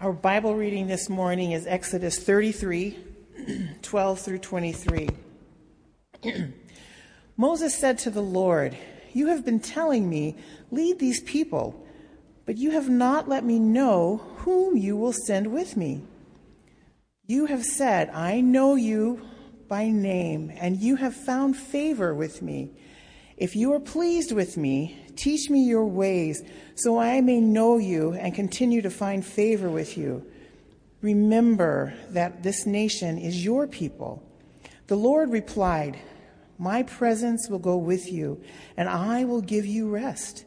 Our Bible reading this morning is Exodus 33 12 through 23. Moses said to the Lord, You have been telling me, lead these people, but you have not let me know whom you will send with me. You have said, I know you by name, and you have found favor with me. If you are pleased with me, teach me your ways, so I may know you and continue to find favor with you. Remember that this nation is your people. The Lord replied, My presence will go with you, and I will give you rest.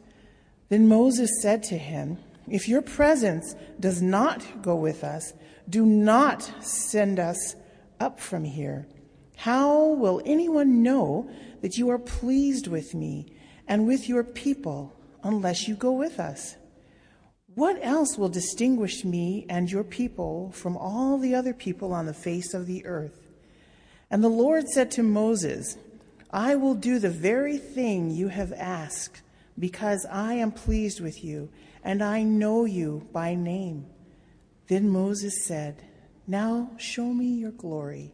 Then Moses said to him, If your presence does not go with us, do not send us up from here. How will anyone know that you are pleased with me and with your people unless you go with us? What else will distinguish me and your people from all the other people on the face of the earth? And the Lord said to Moses, I will do the very thing you have asked, because I am pleased with you, and I know you by name. Then Moses said, Now show me your glory.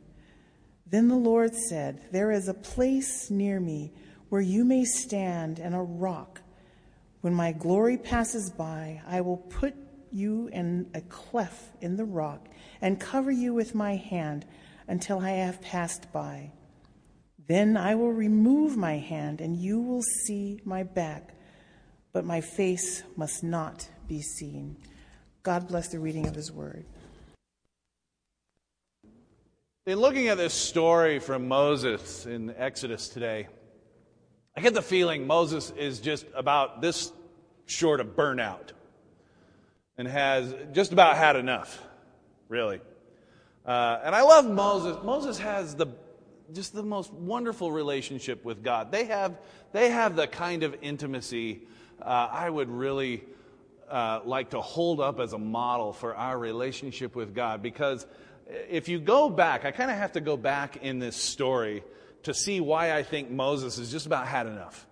Then the Lord said, There is a place near me where you may stand and a rock. When my glory passes by, I will put you in a cleft in the rock and cover you with my hand until I have passed by. Then I will remove my hand and you will see my back, but my face must not be seen. God bless the reading of his word. In looking at this story from Moses in Exodus today, I get the feeling Moses is just about this short of burnout and has just about had enough, really. Uh, and I love Moses. Moses has the just the most wonderful relationship with God. They have they have the kind of intimacy uh, I would really uh, like to hold up as a model for our relationship with God because if you go back, I kind of have to go back in this story to see why I think Moses has just about had enough.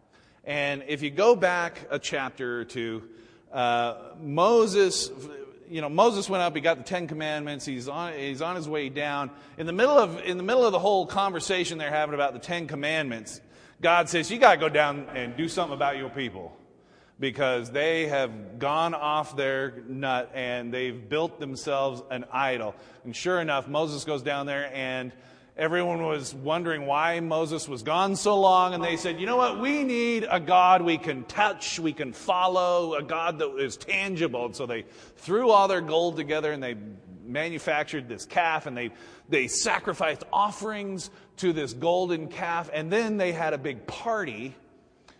And if you go back a chapter or two, uh, Moses, you know, Moses went up. He got the Ten Commandments. He's on, he's on his way down. In the middle of, in the middle of the whole conversation they're having about the Ten Commandments, God says, "You got to go down and do something about your people." Because they have gone off their nut and they've built themselves an idol. And sure enough, Moses goes down there and everyone was wondering why Moses was gone so long. And they said, you know what? We need a God we can touch, we can follow, a God that is tangible. And so they threw all their gold together and they manufactured this calf and they, they sacrificed offerings to this golden calf. And then they had a big party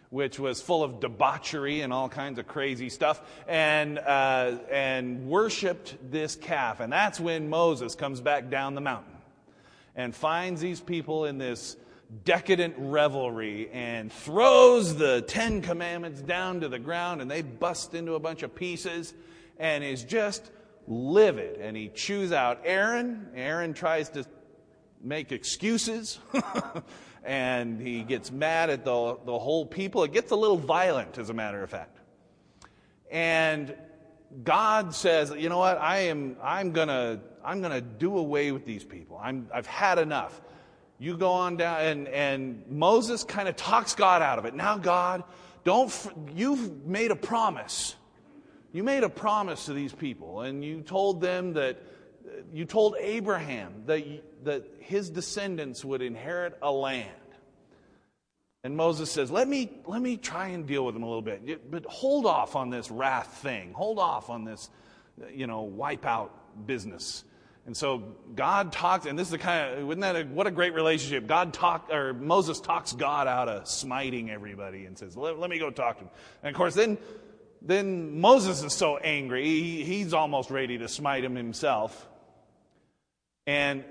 which was full of debauchery and all kinds of crazy stuff, and, uh, and worshiped this calf. And that's when Moses comes back down the mountain and finds these people in this decadent revelry and throws the Ten Commandments down to the ground, and they bust into a bunch of pieces and is just livid. And he chews out Aaron. Aaron tries to make excuses. and he gets mad at the, the whole people. It gets a little violent, as a matter of fact. And God says, you know what, I am, I'm gonna, I'm gonna do away with these people. I'm, I've had enough. You go on down, and, and Moses kind of talks God out of it. Now, God, don't, you've made a promise. You made a promise to these people, and you told them that, you told Abraham that that his descendants would inherit a land. And Moses says, let me, let me try and deal with them a little bit. But hold off on this wrath thing. Hold off on this, you know, wipe out business. And so God talks, and this is the kind of, wouldn't that, a, what a great relationship. God talk, or Moses talks God out of smiting everybody and says, let, let me go talk to him. And of course, then, then Moses is so angry, he, he's almost ready to smite him himself. And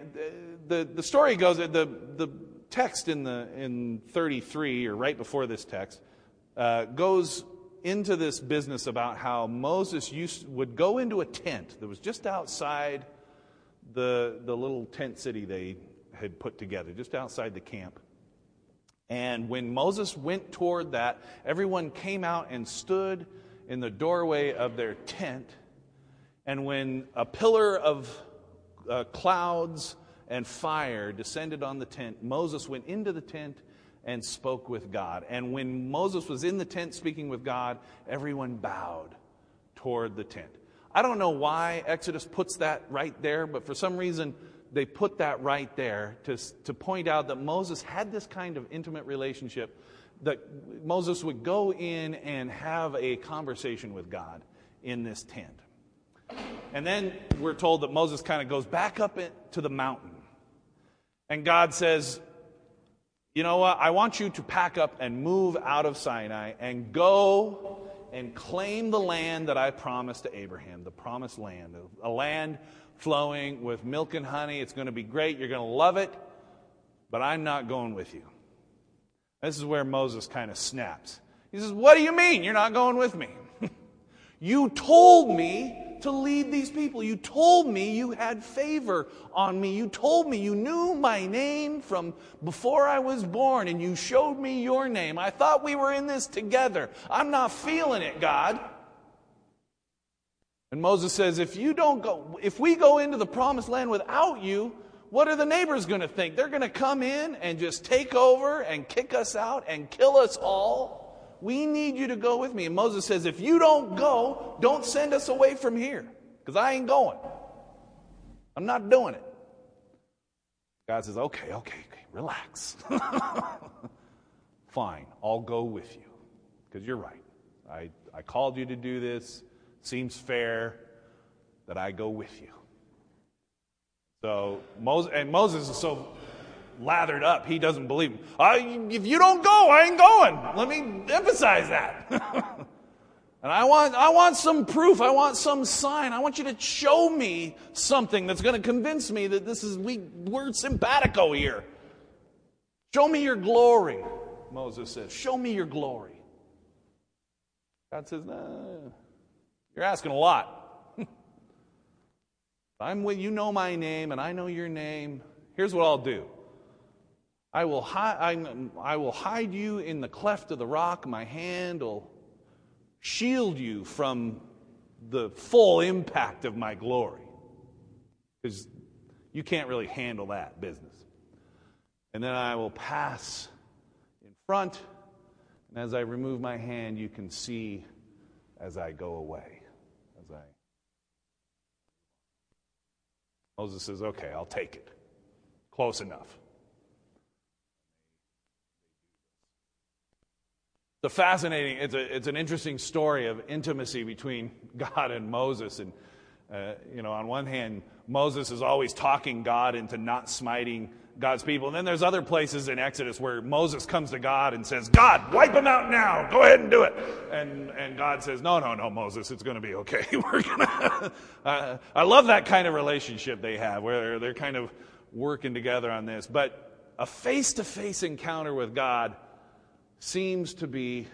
the, the story goes, the, the text in, the, in 33, or right before this text, uh, goes into this business about how Moses used, would go into a tent that was just outside the, the little tent city they had put together, just outside the camp. And when Moses went toward that, everyone came out and stood in the doorway of their tent. And when a pillar of uh, clouds and fire descended on the tent, Moses went into the tent and spoke with God. And when Moses was in the tent speaking with God, everyone bowed toward the tent. I don't know why Exodus puts that right there, but for some reason they put that right there to, to point out that Moses had this kind of intimate relationship that Moses would go in and have a conversation with God in this tent. And then we're told that Moses kind of goes back up to the mountain. And God says, You know what? I want you to pack up and move out of Sinai and go and claim the land that I promised to Abraham, the promised land, a land flowing with milk and honey. It's going to be great. You're going to love it, but I'm not going with you. This is where Moses kind of snaps. He says, What do you mean you're not going with me? you told me to lead these people. You told me you had favor on me. You told me you knew my name from before I was born, and you showed me your name. I thought we were in this together. I'm not feeling it, God. And Moses says, if you don't go, if we go into the promised land without you, what are the neighbors going to think? They're going to come in and just take over and kick us out and kill us all. We need you to go with me. And Moses says, if you don't go, don't send us away from here because I ain't going. I'm not doing it. God says, okay, okay, okay, relax. Fine, I'll go with you because you're right. I, I called you to do this seems fair that I go with you. So Moses and Moses is so lathered up, he doesn't believe. Him. If you don't go, I ain't going. Let me emphasize that. and I want, I want some proof. I want some sign. I want you to show me something that's going to convince me that this is we we're simpatico here. Show me your glory, Moses says. Show me your glory. God says, no. You're asking a lot. I'm with you know my name and I know your name. Here's what I'll do. I will, hi- I will hide you in the cleft of the rock. My hand will shield you from the full impact of my glory. Because you can't really handle that business. And then I will pass in front, and as I remove my hand, you can see as I go away. As I Moses says, Okay, I'll take it. Close enough. A fascinating, it's, a, it's an interesting story of intimacy between God and Moses. And, uh, you know, on one hand, Moses is always talking God into not smiting God's people. And then there's other places in Exodus where Moses comes to God and says, God, wipe them out now. Go ahead and do it. And, and God says, No, no, no, Moses, it's going to be okay. We're gonna. uh, I love that kind of relationship they have where they're kind of working together on this. But a face to face encounter with God seems to be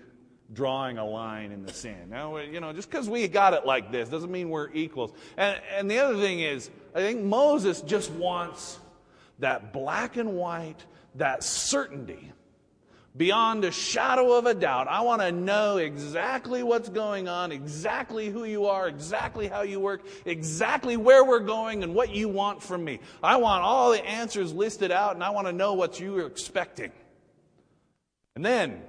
drawing a line in the sand. Now, you know, just because we got it like this doesn't mean we're equals. And, and the other thing is, I think Moses just wants that black and white, that certainty, beyond a shadow of a doubt. I want to know exactly what's going on, exactly who you are, exactly how you work, exactly where we're going, and what you want from me. I want all the answers listed out, and I want to know what you are expecting. And then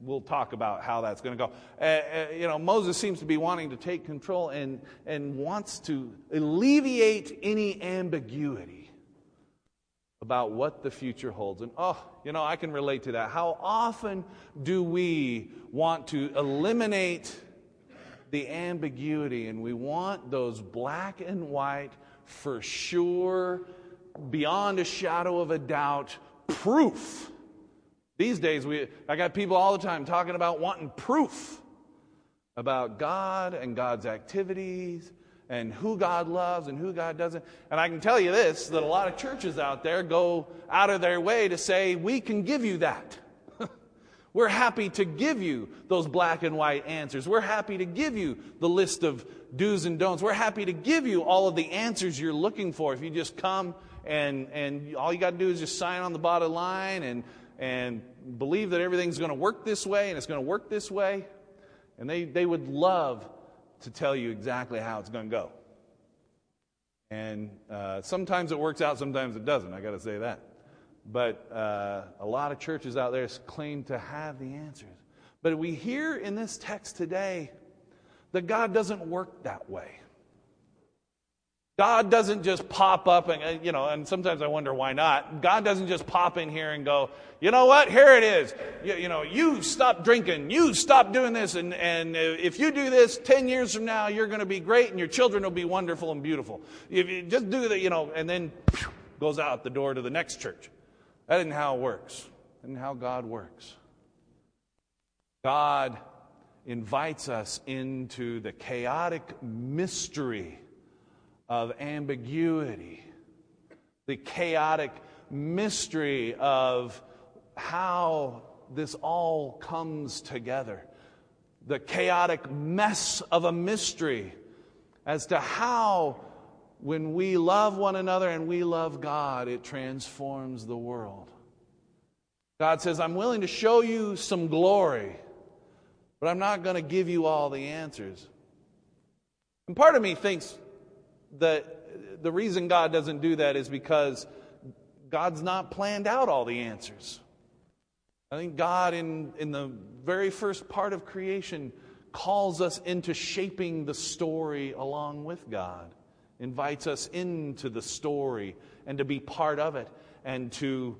we'll talk about how that's going to go. Uh, uh, you know, Moses seems to be wanting to take control and, and wants to alleviate any ambiguity about what the future holds. And oh, you know, I can relate to that. How often do we want to eliminate the ambiguity and we want those black and white, for sure, beyond a shadow of a doubt, proof? These days, we, I got people all the time talking about wanting proof about God and God's activities and who God loves and who God doesn't. And I can tell you this that a lot of churches out there go out of their way to say, we can give you that. We're happy to give you those black and white answers. We're happy to give you the list of do's and don'ts. We're happy to give you all of the answers you're looking for. If you just come and, and all you got to do is just sign on the bottom line and, and believe that everything's going to work this way and it's going to work this way. And they, they would love to tell you exactly how it's going to go. And uh, sometimes it works out, sometimes it doesn't. I got to say that. But uh, a lot of churches out there claim to have the answers. But we hear in this text today that God doesn't work that way. God doesn't just pop up and, uh, you know, and sometimes I wonder why not. God doesn't just pop in here and go, you know what, here it is. You, you know, you stop drinking, you stop doing this, and, and if you do this 10 years from now, you're going to be great and your children will be wonderful and beautiful. If you just do that, you know, and then goes out the door to the next church. That isn't how it works. That isn't how God works. God invites us into the chaotic mystery of ambiguity, the chaotic mystery of how this all comes together, the chaotic mess of a mystery as to how, when we love one another and we love God, it transforms the world. God says, I'm willing to show you some glory, but I'm not going to give you all the answers. And part of me thinks that the reason God doesn't do that is because God's not planned out all the answers. I think God, in, in the very first part of creation, calls us into shaping the story along with God, invites us into the story and to be part of it and to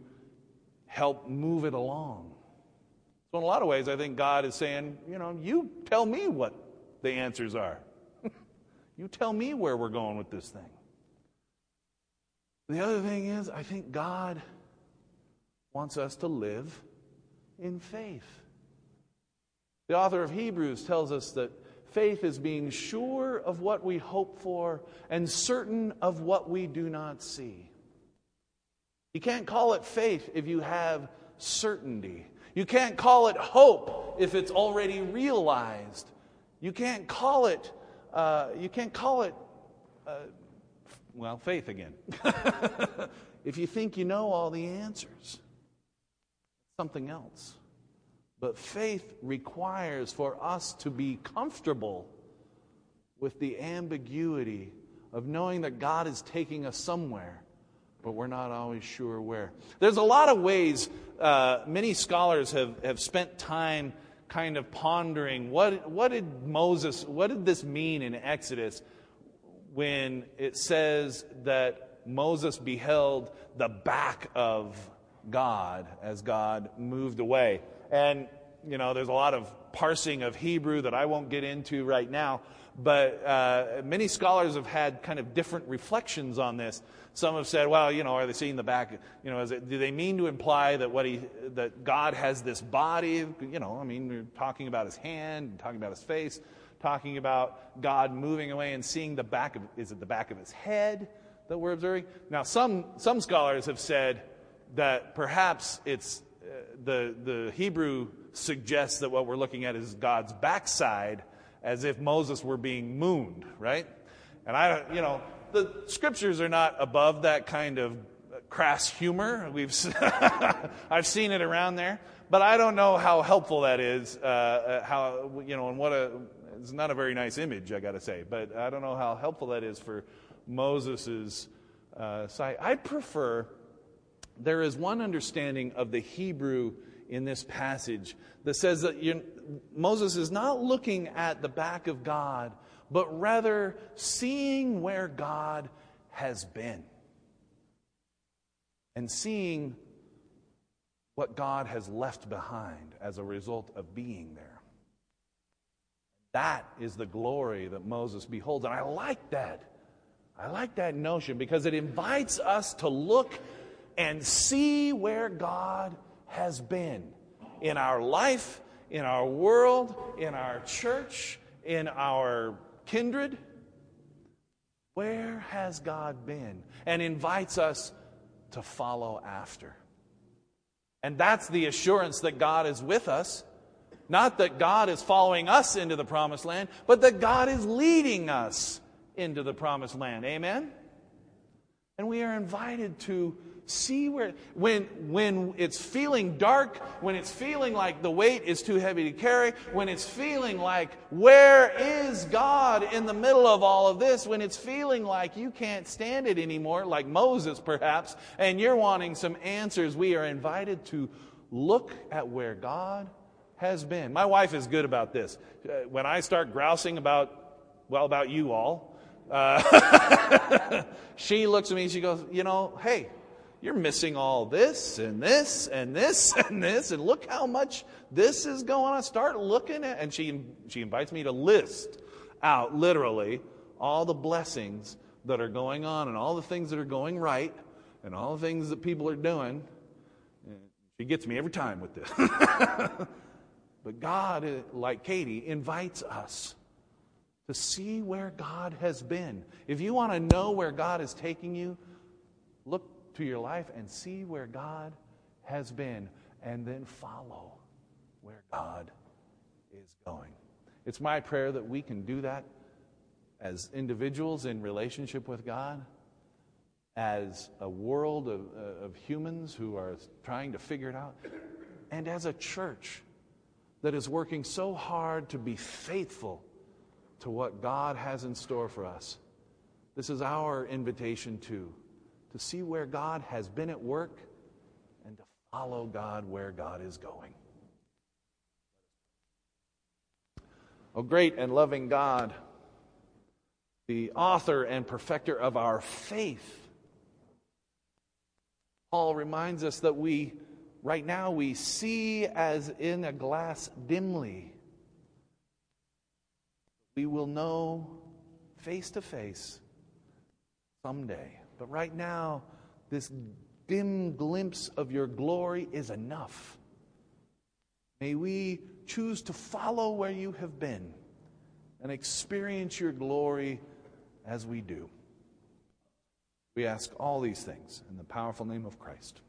help move it along. So, in a lot of ways, I think God is saying, you know, you tell me what the answers are. You tell me where we're going with this thing. The other thing is, I think God wants us to live in faith. The author of Hebrews tells us that faith is being sure of what we hope for and certain of what we do not see. You can't call it faith if you have certainty. You can't call it hope if it's already realized. You can't call it uh, you can't call it, uh, well, faith again. if you think you know all the answers, something else. But faith requires for us to be comfortable with the ambiguity of knowing that God is taking us somewhere, but we're not always sure where. There's a lot of ways uh, many scholars have, have spent time kind of pondering what, what did Moses, what did this mean in Exodus when it says that Moses beheld the back of God as God moved away? And, you know, there's a lot of parsing of Hebrew that I won't get into right now, but uh, many scholars have had kind of different reflections on this. Some have said, well, you know, are they seeing the back? You know, it, do they mean to imply that what he, that God has this body? You know, I mean, we're talking about his hand, talking about his face, talking about God moving away and seeing the back of, is it the back of his head that we're observing? Now, some, some scholars have said that perhaps it's, uh, the, the Hebrew suggests that what we're looking at is God's backside as if Moses were being mooned, right? And I, you know, the scriptures are not above that kind of crass humor. We've I've seen it around there, but I don't know how helpful that is. Uh, uh, how you know, and what a it's not a very nice image, I got to say. But I don't know how helpful that is for Moses's uh, sight. I prefer. There is one understanding of the Hebrew in this passage that says that Moses is not looking at the back of God but rather seeing where God has been and seeing what God has left behind as a result of being there. That is the glory that Moses beholds. And I like that. I like that notion because it invites us to look and see where God has been in our life, in our world, in our church, in our kindred, Where has God been? And invites us to follow after. And that's the assurance that God is with us. Not that God is following us into the promised land, but that God is leading us into the promised land. Amen? And we are invited to see where, when, when it's feeling dark, when it's feeling like the weight is too heavy to carry, when it's feeling like, where is God in the middle of all of this? When it's feeling like you can't stand it anymore, like Moses perhaps, and you're wanting some answers, we are invited to look at where God has been. My wife is good about this. Uh, when I start grousing about, well, about you all, uh, she looks at me and she goes, You know, hey, you're missing all this and this and this and this, and look how much this is going on. Start looking at, and she, she invites me to list out literally all the blessings that are going on and all the things that are going right and all the things that people are doing. She gets me every time with this. but God, like Katie, invites us to see where God has been. If you want to know where God is taking you, look to your life and see where God has been and then follow where God is going. It's my prayer that we can do that as individuals in relationship with God, as a world of, uh, of humans who are trying to figure it out, and as a church that is working so hard to be faithful to what God has in store for us. This is our invitation too to see where God has been at work and to follow God where God is going. Oh, great and loving God, the author and perfecter of our faith. Paul reminds us that we, right now, we see as in a glass dimly. We will know face to face someday. But right now, this dim glimpse of your glory is enough. May we choose to follow where you have been and experience your glory as we do. We ask all these things in the powerful name of Christ.